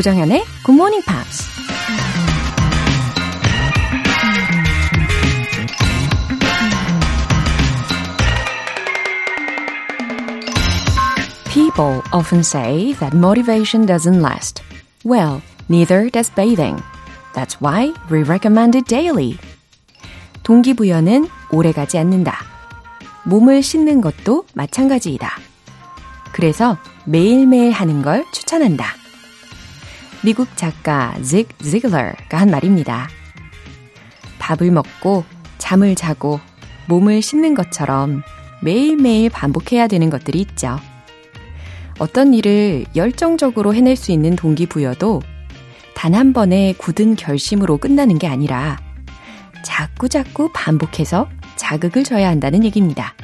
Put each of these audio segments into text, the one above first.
조정현의 Good Morning Pops. People often say that motivation doesn't last. Well, neither does bathing. That's why we recommend it daily. 동기부여는 오래가지 않는다. 몸을 씻는 것도 마찬가지이다. 그래서 매일매일 하는 걸 추천한다. 미국 작가 직 지글러가 한 말입니다. 밥을 먹고 잠을 자고 몸을 씻는 것처럼 매일매일 반복해야 되는 것들이 있죠. 어떤 일을 열정적으로 해낼 수 있는 동기부여도 단 한 번의 굳은 결심으로 끝나는 게 아니라 자꾸자꾸 반복해서 자극을 줘야 한다는 얘기입니다.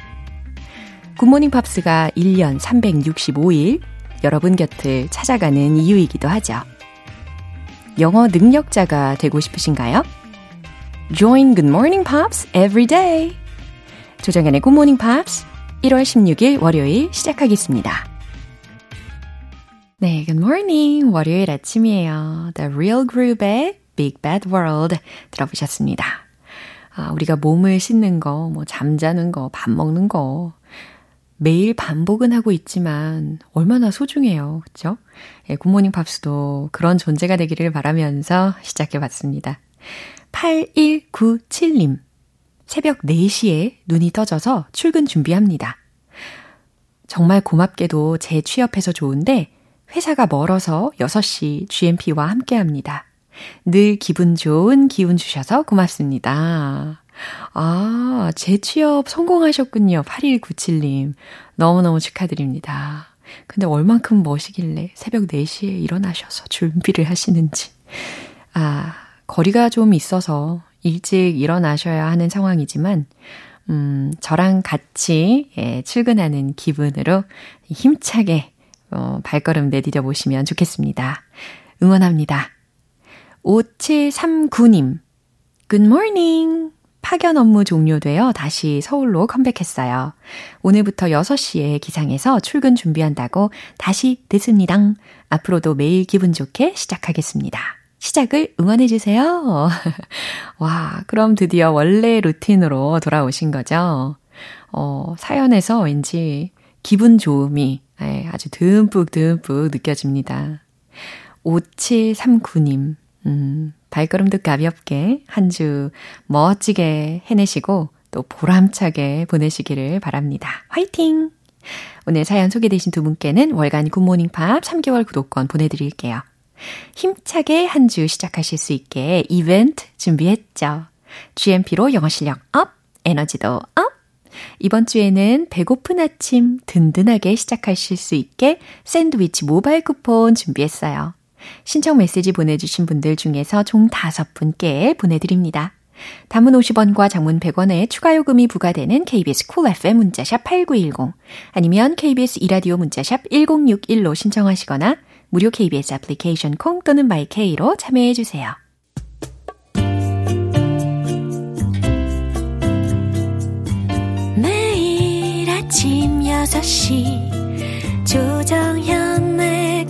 굿모닝 팝스가 1년 365일 여러분 곁을 찾아가는 이유이기도 하죠. 영어 능력자가 되고 싶으신가요? Join Good Morning Pops every day. 조정연의 Good Morning Pops 1월 16일 월요일 시작하겠습니다. 네, Good Morning 월요일 아침이에요. The Real Group의 Big Bad World 들어보셨습니다. 아, 우리가 몸을 씻는 거, 뭐 잠자는 거, 밥 먹는 거 매일 반복은 하고 있지만 얼마나 소중해요. 그죠? 예, 굿모닝 팝스도 그런 존재가 되기를 바라면서 시작해 봤습니다. 8197님. 새벽 4시에 눈이 떠져서 출근 준비합니다. 정말 고맙게도 재취업해서 좋은데 회사가 멀어서 6시 GMP와 함께 합니다. 늘 기분 좋은 기운 주셔서 고맙습니다. 아, 재취업 성공하셨군요. 8197님. 너무너무 축하드립니다. 근데 얼만큼 멋이길래 새벽 4시에 일어나셔서 준비를 하시는지. 아, 거리가 좀 있어서 일찍 일어나셔야 하는 상황이지만, 음, 저랑 같이 예, 출근하는 기분으로 힘차게 어, 발걸음 내디뎌 보시면 좋겠습니다. 응원합니다. 5739님, Good morning. 파견 업무 종료되어 다시 서울로 컴백했어요. 오늘부터 6시에 기상해서 출근 준비한다고 다시 듣습니다. 앞으로도 매일 기분 좋게 시작하겠습니다. 시작을 응원해주세요. 와, 그럼 드디어 원래 루틴으로 돌아오신 거죠? 어, 사연에서 왠지 기분 좋음이 네, 아주 듬뿍 듬뿍 느껴집니다. 5739님, 음, 발걸음도 가볍게 한 주 멋지게 해내시고 또 보람차게 보내시기를 바랍니다. 화이팅! 오늘 사연 소개되신 두 분께는 월간 굿모닝 팝 3개월 구독권 보내드릴게요. 힘차게 한 주 시작하실 수 있게 이벤트 준비했죠. GMP로 영어 실력 up, 에너지도 up! 이번 주에는 배고픈 아침 든든하게 시작하실 수 있게 샌드위치 모바일 쿠폰 준비했어요. 신청 메시지 보내주신 분들 중에서 총 5분께 보내드립니다. 단문 50원과 장문 100원의 추가 요금이 부과되는 KBS Cool FM 문자샵 8910 아니면 KBS 2라디오 문자샵 1061로 신청하시거나 무료 KBS 애플리케이션 콩 또는 my K로 참여해 주세요. 매일 아침 6시 조정현의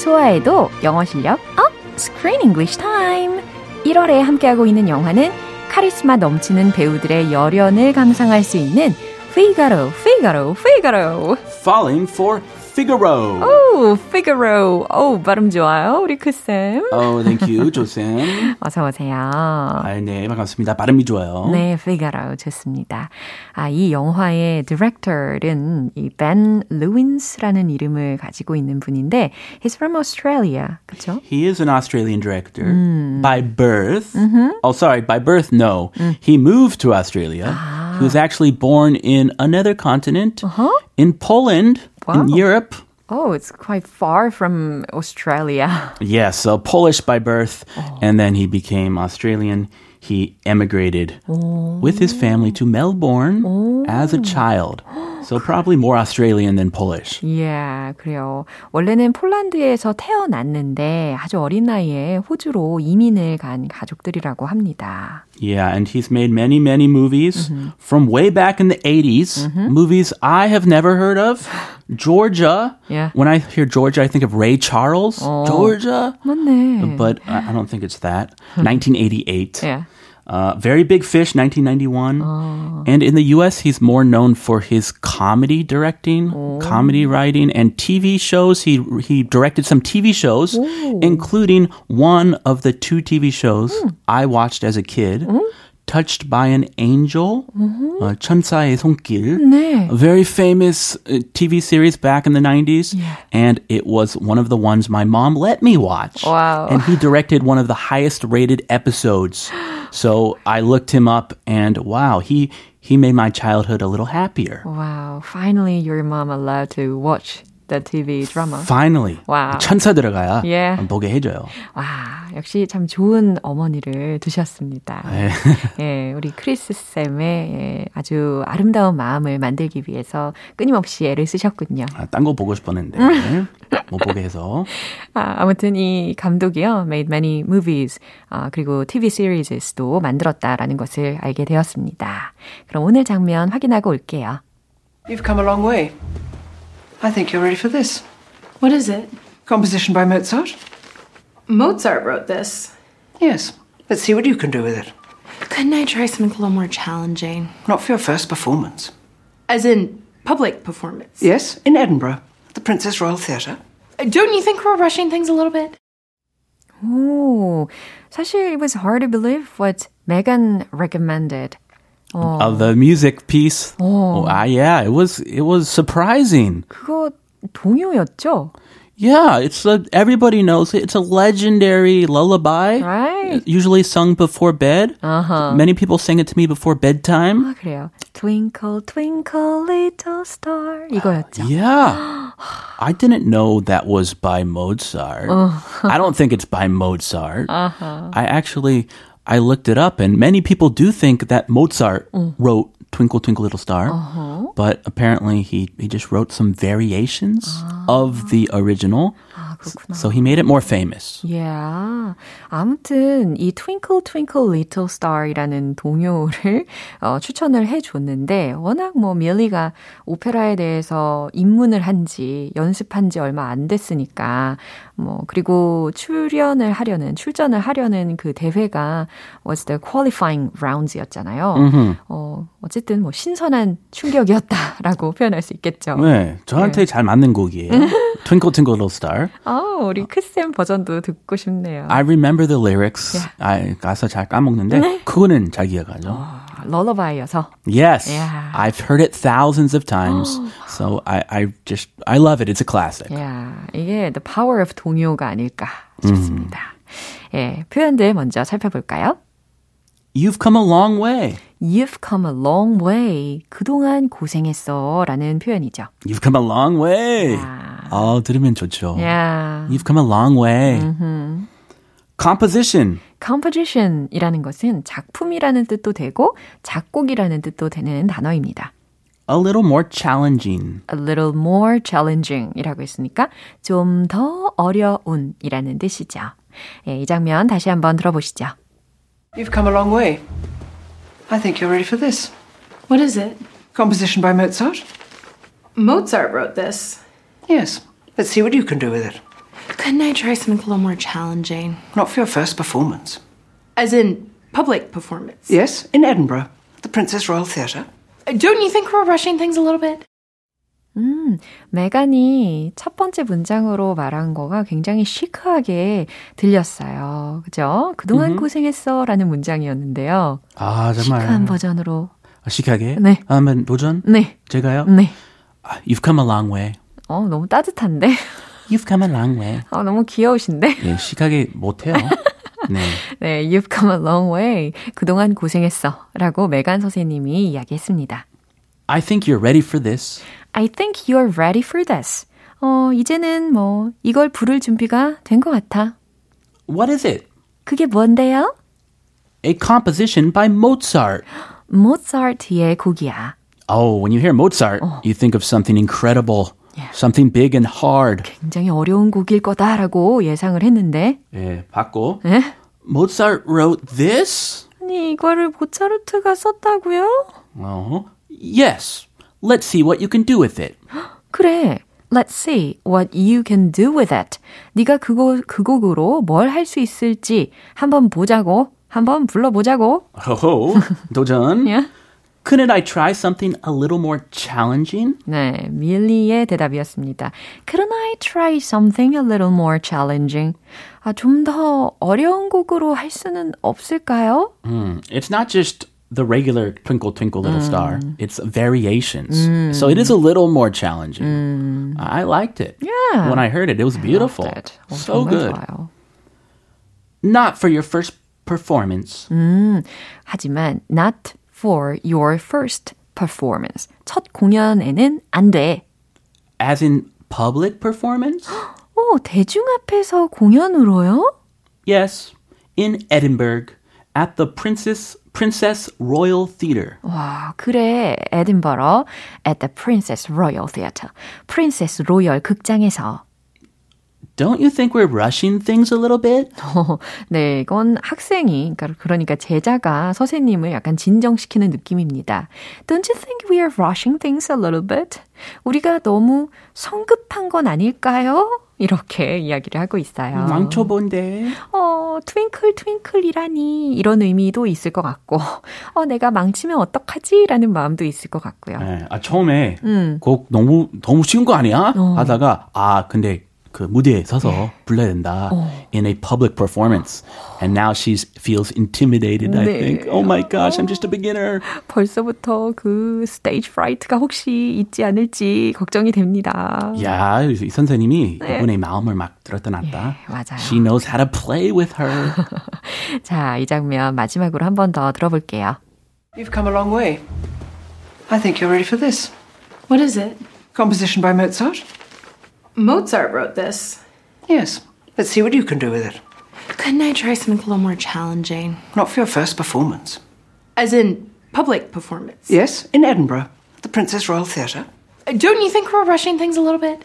소화해도 영어 실력 업! Screen English Time! 1월에 함께하고 있는 영화는 카리스마 넘치는 배우들의 열연을 감상할 수 있는 Figaro, Figaro, Figaro. Falling for Figaro. 오, Figaro. 오, 발음 좋아요. 우리 크쌤. Oh, thank you, 조쌤. 어서 오세요. 아, 네, 반갑습니다. 발음이 좋아요. 네, Figaro 좋습니다. 아, 이 영화의 디렉터는 이 Ben Lewins라는 이름을 가지고 있는 분인데 he's from Australia. 그렇죠? He is an Australian director by birth. Oh, sorry, by birth, no. He moved to Australia. He was actually born in another continent, in Poland, Wow. in Europe. Oh, it's quite far from Australia. Yes, so Polish by birth, and then he became Australian. He emigrated oh. with his family to Melbourne oh. as a child. Oh, So probably more Australian than Polish. 예, 그래요. 원래는 폴란드에서 태어났는데 아주 어린 나이에 호주로 이민을 간 가족들이라고 합니다. Yeah, and he's made many, many movies from way back in the 80s. Movies I have never heard of. Georgia. Yeah. When I hear Georgia, I think of Ray Charles. Georgia. 맞네. But I I don't think it's that. 1988. 예. Uh, Very Big Fish, 1991. And in the US, he's more known for his comedy directing, comedy writing, and TV shows. He, he directed some TV shows, including one of the two TV shows I watched as a kid Touched by an Angel, uh, 천사의 손길, 네. a very famous uh, TV series back in the 90s. And it was one of the ones my mom let me watch. Wow. And he directed one of the highest rated episodes. So I looked him up and wow, he he made my childhood a little happier. Wow, finally your mom allowed to watch the TV drama. Finally. Wow. 천사 들어가야 Yeah. 보게 해줘요. 와, 역시 참 좋은 어머니를 두셨습니다. 네. 예, 우리 크리스 쌤의 예, 아주 아름다운 마음을 만들기 위해서 끊임없이 애를 쓰셨군요. 아, 딴거 보고 싶었는데 못 보게 해서. 아, 아무튼 이 감독이요, made many movies, 아, 그리고 TV series도 만들었다라는 것을 알게 되었습니다. 그럼 오늘 장면 확인하고 올게요. You've come a long way. I think you're ready for this. What is it? Composition by Mozart. Mozart wrote this. Yes. Let's see what you can do with it. Couldn't I try something a little more challenging? Not for your first performance. As in public performance? Yes, in Edinburgh, the Princess Royal Theatre. Uh, don't you think we're rushing things a little bit? Oh, 사실 it was hard to believe what Megan recommended 어, Uh, the music piece. Oh, ah, yeah, it was it was surprising. 그거 동요였죠? Yeah, it's a everybody knows it. It's a legendary lullaby. Right. Usually sung before bed. Uh-huh. Many people sang it to me before bedtime. 아, 그래요. Twinkle, twinkle, little star. 이거였죠. Yeah. I didn't know that was by Mozart. I don't think it's by Mozart. I actually I looked it up and many people do think that Mozart mm. wrote Twinkle Twinkle Little Star. Uh-huh. But apparently he he just wrote some variations ah. of the original. So he made it more famous. Yeah. 아무튼 이 Twinkle Twinkle Little Star이라는 동요를 어, 추천을 해줬는데 워낙 뭐 밀리가 오페라에 대해서 입문을 한지 연습한 지 얼마 안 됐으니까 뭐 그리고 출연을 하려는 출전을 하려는 그 대회가 was the qualifying rounds였잖아요. 어, 어쨌든 뭐 신선한 충격이었다라고 표현할 수 있겠죠. 네, 저한테 잘 맞는 곡이에요. Twinkle Twinkle Little Star. 아, 우리 크쌤 버전도 듣고 싶네요. I remember the lyrics. 아, 가사 잘 까먹는데 그거는 잘 기억하죠. 럴러바이여서. Yes, Yeah. I've heard it thousands of times. so I, I just I love it. It's a classic. 야, 이게 the power of 동요가 아닐까 싶습니다. 예, 표현들 먼저 살펴볼까요? You've come a long way. You've come a long way. 그동안 고생했어. 라는 표현이죠. You've come a long way. 야. 어, 들으면 좋죠. 야. You've come a long way. Composition. composition이라는 것은 작품이라는 뜻도 되고 작곡이라는 뜻도 되는 단어입니다. A little more challenging. a little more challenging 이라고 했으니까 좀 더 어려운 이라는 뜻이죠. 예, 이 장면 다시 한번 들어보시죠. You've come a long way. I think you're ready for this. What is it? Composition by Mozart? Mozart wrote this. Yes. Let's see what you can do with it. Couldn't I try something a little more challenging? Not for your first performance. As in public performance? Yes, in Edinburgh, the Princess Royal Theatre. Don't you think we're rushing things a little bit? 음, 메간이 첫 번째 문장으로 말한 거가 굉장히 시크하게 들렸어요. 그죠? 그동안 음흠. 고생했어 라는 문장이었는데요. 아, 정말. 시크한 버전으로. 아, 시크하게? 네. 한번 도전? 네. 제가요? 네. 아, You've come a long way. 어, 너무 따뜻한데? You've come a long way. 어, 너무 귀여우신데? 예, 시크하게 못해요. 네. 네, you've come a long way. 그동안 고생했어. 라고 메간 선생님이 이야기했습니다. I think you're ready for this. I think you're ready for this. 어, 이제는 뭐, 이걸 부를 준비가 된 것 같아. What is it? 그게 뭔데요? A composition by Mozart. 모차르트의 곡이야. Oh, when you hear Mozart, you think of something incredible. Something big and hard. 굉장히 어려운 곡일 거다라고 예상을 했는데, 예, 받고. 에? Mozart wrote this? 아니, 이거를 모차르트가 썼다고요? Oh, yes. Let's see what you can do with it. 그래. Let's see what you can do with it. 네가 그거 그 곡으로 뭘 할 수 있을지 한번 보자고. 한번 불러보자고. Oh, 도전. Yeah. Couldn't I try something a little more challenging? 네, 밀리의 대답이었습니다. Couldn't I try something a little more challenging? 아, 좀 더 어려운 곡으로 할 수는 없을까요? Hmm, It's not just the regular twinkle twinkle little star. It's variations. So it is a little more challenging. I liked it. Yeah. When I heard it, it was beautiful. Loved it. 어, So 정말 good. 좋아요. Not for your first performance. 하지만 not for your first performance. 첫 공연에는 안 돼. As in public performance? 오, 대중 앞에서 공연으로요? yes. In Edinburgh at the Princess Princess Royal Theatre. 와, 그래. 에든버러 at the Princess Royal Theatre. 프린세스 로열 극장에서. Don't you think we're rushing things a little bit? 어, 네, 이건 학생이, 그러니까, 그러니까 제자가 선생님을 약간 진정시키는 느낌입니다. Don't you think we are rushing things a little bit? 우리가 너무 성급한 건 아닐까요? 이렇게 이야기를 하고 있어요. 망쳐본데. 어, 트윙클 트윙클이라니 이런 의미도 있을 것 같고, 어, 내가 망치면 어떡하지? 라는 마음도 있을 것 같고요. 네, 아, 처음에 곡 너무 너무 쉬운 거 아니야? 하다가 아 근데 그 무대에 서서 불러야 된다. In a public performance. And now she feels intimidated, I 네. think. Oh my gosh, I'm just a beginner. 벌써부터 그 스테이지 프라이트가 혹시 있지 않을지 걱정이 됩니다. 야, 이 선생님이 이분의 마음을 막 들었다 놨다. 예, 맞아요. She knows how to play with her. 자, 이 장면 마지막으로 한 번 더 들어볼게요. You've come a long way. I think you're ready for this. What is it? Composition by Mozart? Mozart wrote this. Yes. Let's see what you can do with it. Couldn't I try something a little more challenging? Not for your first performance. As in public performance. Yes, in Edinburgh, the Princess Royal Theatre. Don't you think we're rushing things a little bit?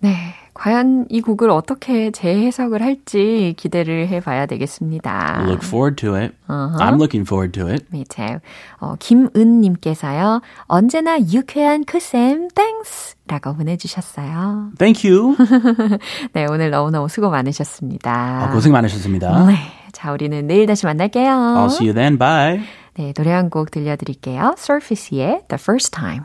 네. 과연 이 곡을 어떻게 재해석을 할지 기대를 해봐야 되겠습니다. Look forward to it. I'm looking forward to it. Me too. 어, 김은님께서요, 언제나 유쾌한 크쌤, Thanks! 라고 보내주셨어요. Thank you. 네, 오늘 너무너무 수고 많으셨습니다. 아, 고생 많으셨습니다. 네. 자, 우리는 내일 다시 만날게요. I'll see you then. Bye. 네, 노래 한 곡 들려드릴게요. Surface의 The First Time.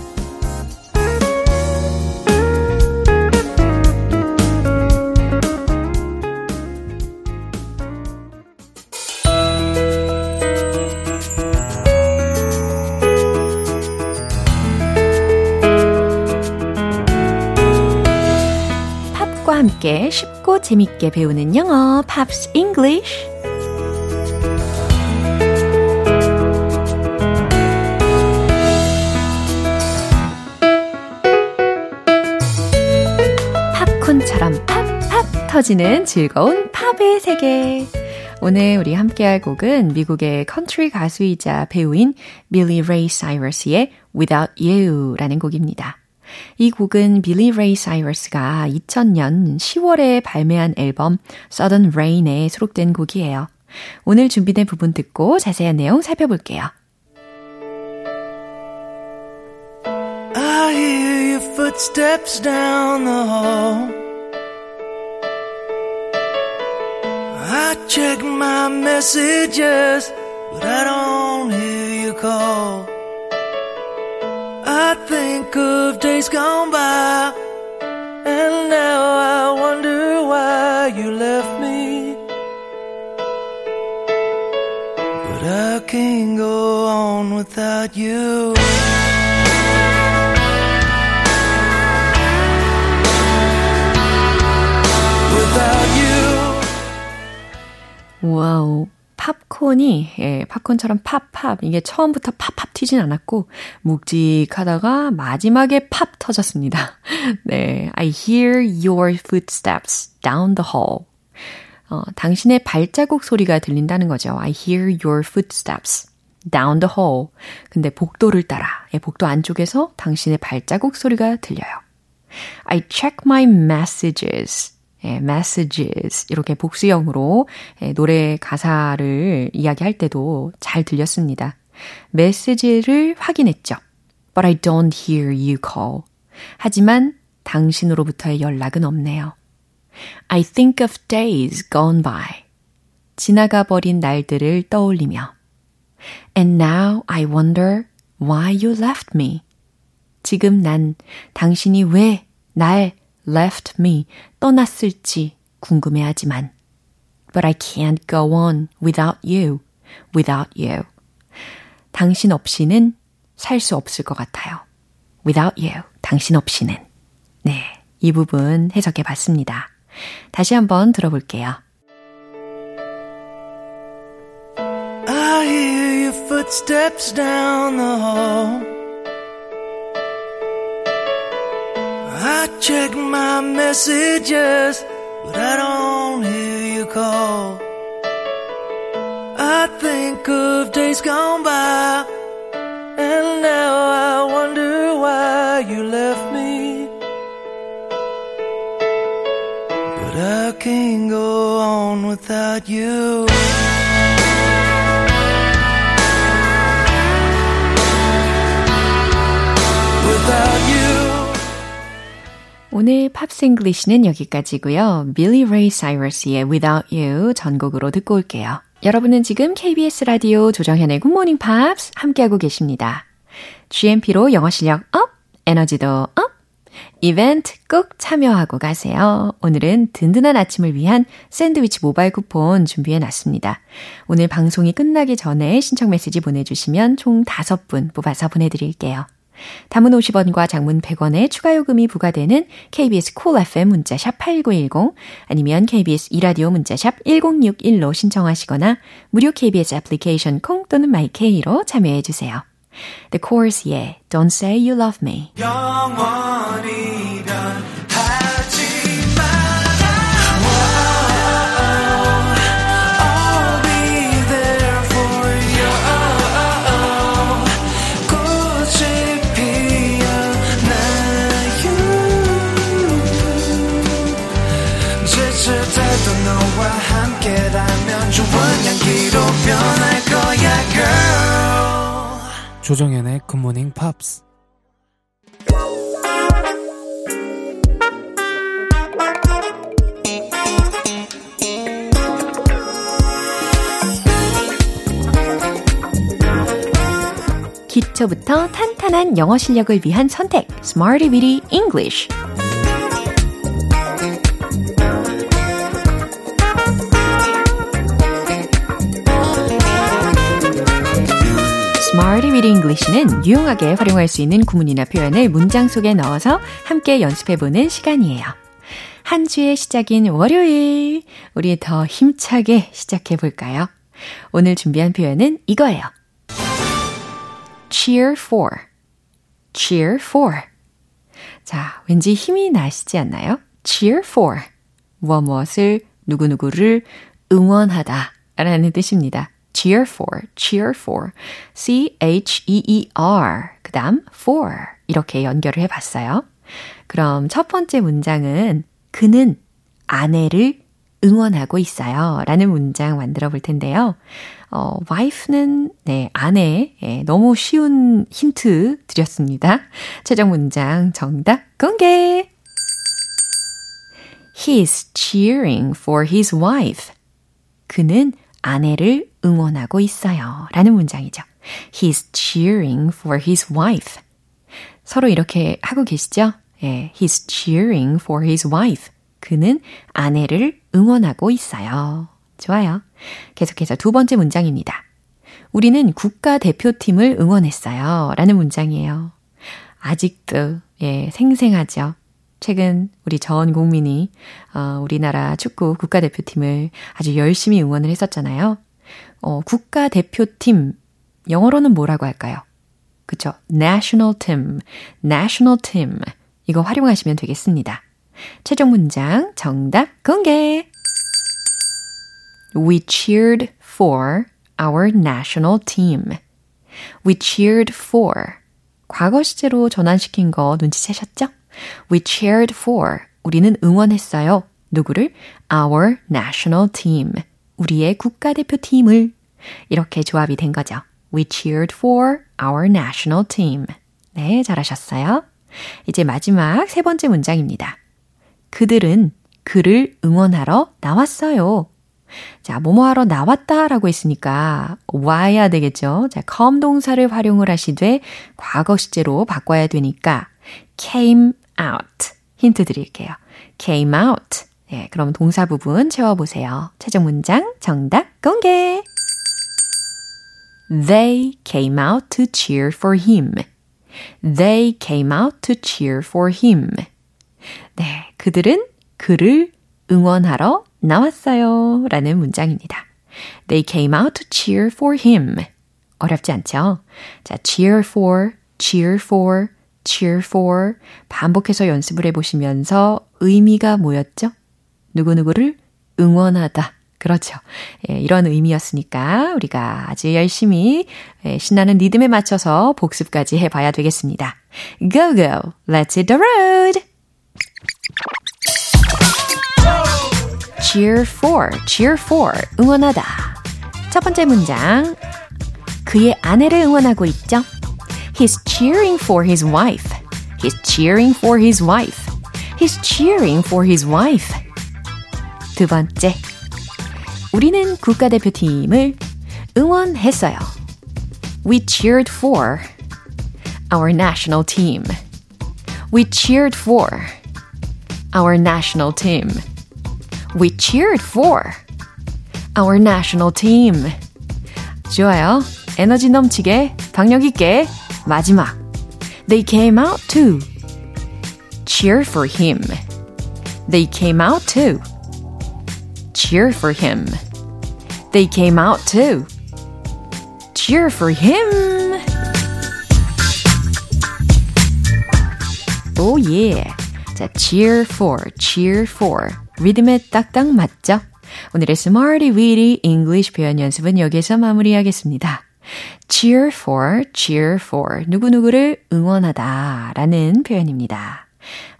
함께 쉽고 재밌게 배우는 영어 Pops English 팝콘처럼 팝팝 터지는 즐거운 팝의 세계. 오늘 우리 함께할 곡은 미국의 컨트리 가수이자 배우인 빌리 레이 사이러스의 Without You라는 곡입니다. 이 곡은 빌리 레이 사이러스가 2000년 10월에 발매한 앨범 Sudden Rain에 수록된 곡이에요. 오늘 준비된 부분 듣고 자세한 내용 살펴볼게요. footsteps down the hall. I check my messages, but I don't hear you call. I think of days gone by, and now I wonder why you left me. But I can't go on without you. 와우. 팝콘이, 예, 팝콘처럼 팝팝. 이게 처음부터 팝팝 튀진 않았고, 묵직하다가 마지막에 팝 터졌습니다. 네. I hear your footsteps down the hall. 어, 당신의 발자국 소리가 들린다는 거죠. I hear your footsteps down the hall. 근데 복도를 따라, 예, 복도 안쪽에서 당신의 발자국 소리가 들려요. I check my messages. 예, messages 이렇게 복수형으로 예, 노래 가사를 이야기할 때도 잘 들렸습니다. 메시지를 확인했죠. But I don't hear you call. 하지만 당신으로부터의 연락은 없네요. I think of days gone by. 지나가 버린 날들을 떠올리며 And now I wonder why you left me. 지금 난 당신이 왜 날 left me, 떠났을지 궁금해하지만 But I can't go on without you, without you. 당신 없이는 살 수 없을 것 같아요. Without you, 당신 없이는. 네, 이 부분 해석해 봤습니다. 다시 한번 들어볼게요. I hear your footsteps down the hall. I check my messages, but I don't hear you call. I think of days gone by, and now I wonder why you left me. But I can't go on without you. 오늘 Pops English는 여기까지고요. 빌리 레이 사이러스의 Without You 전곡으로 듣고 올게요. 여러분은 지금 KBS 라디오 조정현의 굿모닝 팝스 함께하고 계십니다. GMP로 영어 실력 up, 에너지도 up, 이벤트 꼭 참여하고 가세요. 오늘은 든든한 아침을 위한 샌드위치 모바일 쿠폰 준비해 놨습니다. 오늘 방송이 끝나기 전에 신청 메시지 보내주시면 총 5분 뽑아서 보내드릴게요. 담은 50원과 장문 100원의 추가 요금이 부과되는 KBS 콜 cool FM 문자샵 8910 아니면 KBS 이라디오 문자샵 1061로 신청하시거나 무료 KBS 애플리케이션 콩 또는 마이케이로 참여해 주세요. The Chorus의 Don't Say You Love Me 조정현의 굿모닝 팝스 기초부터 탄탄한 영어 실력을 위한 선택. Smarty Weedy English Weedy English는 유용하게 활용할 수 있는 구문이나 표현을 문장 속에 넣어서 함께 연습해보는 시간이에요. 한 주의 시작인 월요일, 우리 더 힘차게 시작해볼까요? 오늘 준비한 표현은 이거예요. cheer for, cheer for. 자, 왠지 힘이 나시지 않나요? cheer for. 무엇 무엇을, 누구누구를 응원하다 라는 뜻입니다. Cheer for, cheer for, C-H-E-E-R, 그 다음 for 이렇게 연결을 해봤어요. 그럼 첫 번째 문장은 그는 아내를 응원하고 있어요. 라는 문장 만들어 볼 텐데요. 어, wife는, 네, 아내, 예, 너무 쉬운 힌트 드렸습니다. 최종 문장 정답 공개! He's cheering for his wife. 그는 아내를 응원하고 있어요. 라는 문장이죠. He's cheering for his wife. 서로 이렇게 하고 계시죠? 예, he's cheering for his wife. 그는 아내를 응원하고 있어요. 좋아요. 계속해서 두 번째 문장입니다. 우리는 국가대표팀을 응원했어요. 라는 문장이에요. 아직도, 예, 생생하죠. 최근 우리 전 국민이, 어, 우리나라 축구 국가대표팀을 아주 열심히 응원을 했었잖아요. 어, 국가 대표팀, 영어로는 뭐라고 할까요? 그쵸? national team, national team. 이거 활용하시면 되겠습니다. 최종 문장 정답 공개! We cheered for our national team. We cheered for. 과거 시제로 전환시킨 거 눈치채셨죠? We cheered for. 우리는 응원했어요. 누구를? Our national team. 우리의 국가대표팀을. 이렇게 조합이 된 거죠. We cheered for our national team. 네, 잘하셨어요. 이제 마지막 세 번째 문장입니다. 그들은 그를 응원하러 나왔어요. 자, 뭐뭐 하러 나왔다 라고 했으니까 와야 되겠죠. 자, come 동사를 활용을 하시되 과거 시제로 바꿔야 되니까 came out. 힌트 드릴게요. came out. 예, 그럼 동사 부분 채워보세요. 최종 문장 정답 공개! They came out to cheer for him. They came out to cheer for him. 네, 그들은 그를 응원하러 나왔어요. 라는 문장입니다. They came out to cheer for him. 어렵지 않죠? 자, cheer for, cheer for, cheer for. 반복해서 연습을 해보시면서 의미가 뭐였죠? 누구누구를 응원하다. 그렇죠. 예, 이런 의미였으니까 우리가 아주 열심히 예, 신나는 리듬에 맞춰서 복습까지 해봐야 되겠습니다. Go, go, let's hit the road! cheer for, cheer for, 응원하다. 첫 번째 문장. 그의 아내를 응원하고 있죠. He's cheering for his wife. He's cheering for his wife. He's cheering for his wife. 두 번째. 우리는 국가대표팀을 응원했어요. We cheered for our national team. We cheered for our national team. We cheered for our national team. 좋아요. 에너지 넘치게, 박력 있게, 마지막. They came out to cheer for him. They came out to cheer for him. They came out to cheer for him. Oh yeah. 자, cheer for, cheer for. 리듬에 딱딱 맞죠? 오늘의 Smarty Weedy English 표현 연습은 여기서 마무리하겠습니다. cheer for, cheer for. 누구누구를 응원하다 라는 표현입니다.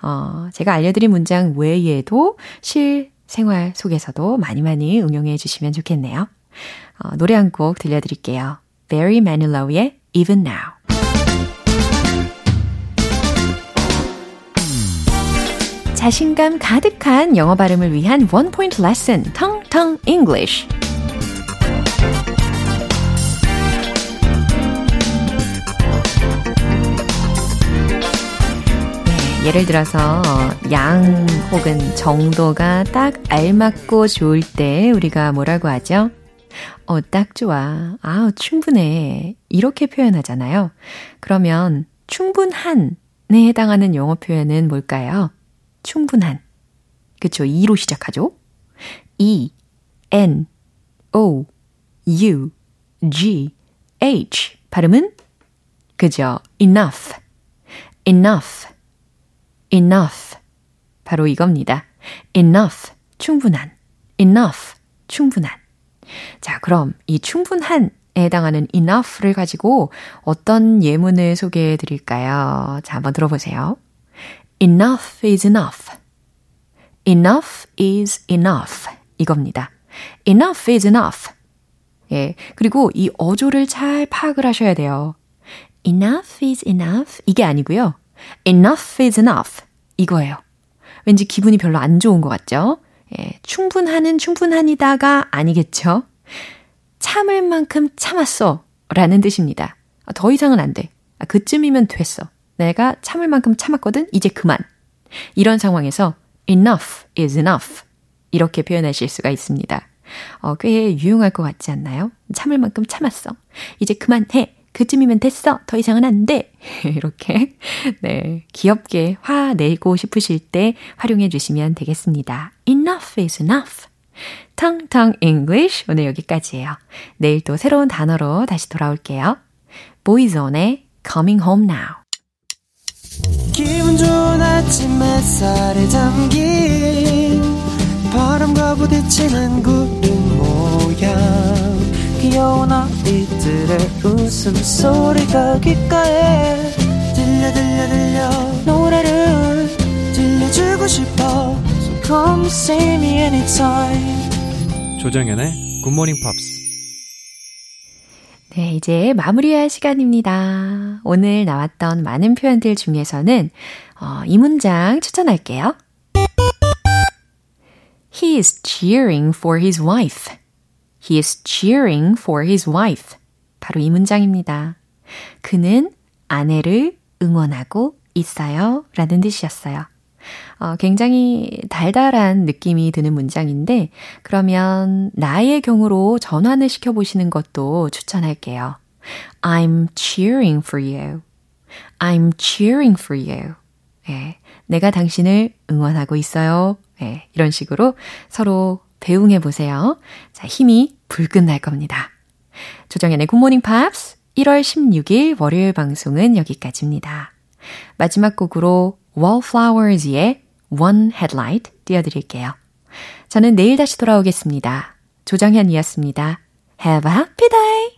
어, 제가 알려드린 문장 외에도 실 생활 속에서도 많이 많이 응용해 주시면 좋겠네요. 어, 노래 한 곡 들려드릴게요. Barry Manilow의 Even Now. 자신감 가득한 영어 발음을 위한 원 포인트 레슨, 텅텅 English. 예를 들어서 양 혹은 정도가 딱 알맞고 좋을 때 우리가 뭐라고 하죠? 어, 딱 좋아. 아, 충분해. 이렇게 표현하잖아요. 그러면 충분한에 해당하는 영어 표현은 뭘까요? 충분한. 그쵸? E로 시작하죠? E, N, O, U, G, H. 발음은? 그죠? enough, enough, enough. 바로 이겁니다. enough, 충분한. enough, 충분한. 자, 그럼 이 충분한 에 해당하는 enough를 가지고 어떤 예문을 소개해 드릴까요? 자, 한번 들어보세요. Enough is enough. Enough is enough. 이겁니다. enough is enough. 예. 그리고 이 어조를 잘 파악을 하셔야 돼요. enough is enough. 이게 아니고요. Enough is enough. 이거예요. 왠지 기분이 별로 안 좋은 것 같죠? 예. 충분하는 충분하니다가 아니겠죠? 참을 만큼 참았어. 라는 뜻입니다. 아, 더 이상은 안 돼. 아, 그쯤이면 됐어. 내가 참을 만큼 참았거든? 이제 그만. 이런 상황에서 enough is enough. 이렇게 표현하실 수가 있습니다. 어, 꽤 유용할 것 같지 않나요? 참을 만큼 참았어. 이제 그만해. 그쯤이면 됐어. 더 이상은 안 돼. 이렇게, 네, 귀엽게 화 내고 싶으실 때 활용해 주시면 되겠습니다. Enough is enough. 텅텅 English 오늘 여기까지예요. 내일 또 새로운 단어로 다시 돌아올게요. 보이존의 Coming Home Now. 기분 좋은 아침 햇살에 담긴 바람과 부딪히는 구름 모양 귀여운 아이들의 웃음소리가 귓가에 들려 들려 들려 노래를 들려주고 싶어 So come see me anytime 조정연의 굿모닝 팝스. 네, 이제 마무리할 시간입니다. 오늘 나왔던 많은 표현들 중에서는 어, 이 문장 추천할게요. He is cheering for his wife. He is cheering for his wife. 바로 이 문장입니다. 그는 아내를 응원하고 있어요. 라는 뜻이었어요. 어, 굉장히 달달한 느낌이 드는 문장인데, 그러면 나의 경우로 전환을 시켜보시는 것도 추천할게요. I'm cheering for you. I'm cheering for you. 예, 내가 당신을 응원하고 있어요. 예, 이런 식으로 서로 배웅해 보세요. 자, 힘이 불끈 날 겁니다. 조정연의 굿모닝 팝스 1월 16일 월요일 방송은 여기까지입니다. 마지막 곡으로 Wallflowers의 One Headlight 띄워드릴게요. 저는 내일 다시 돌아오겠습니다. 조정현이었습니다. Have a happy day!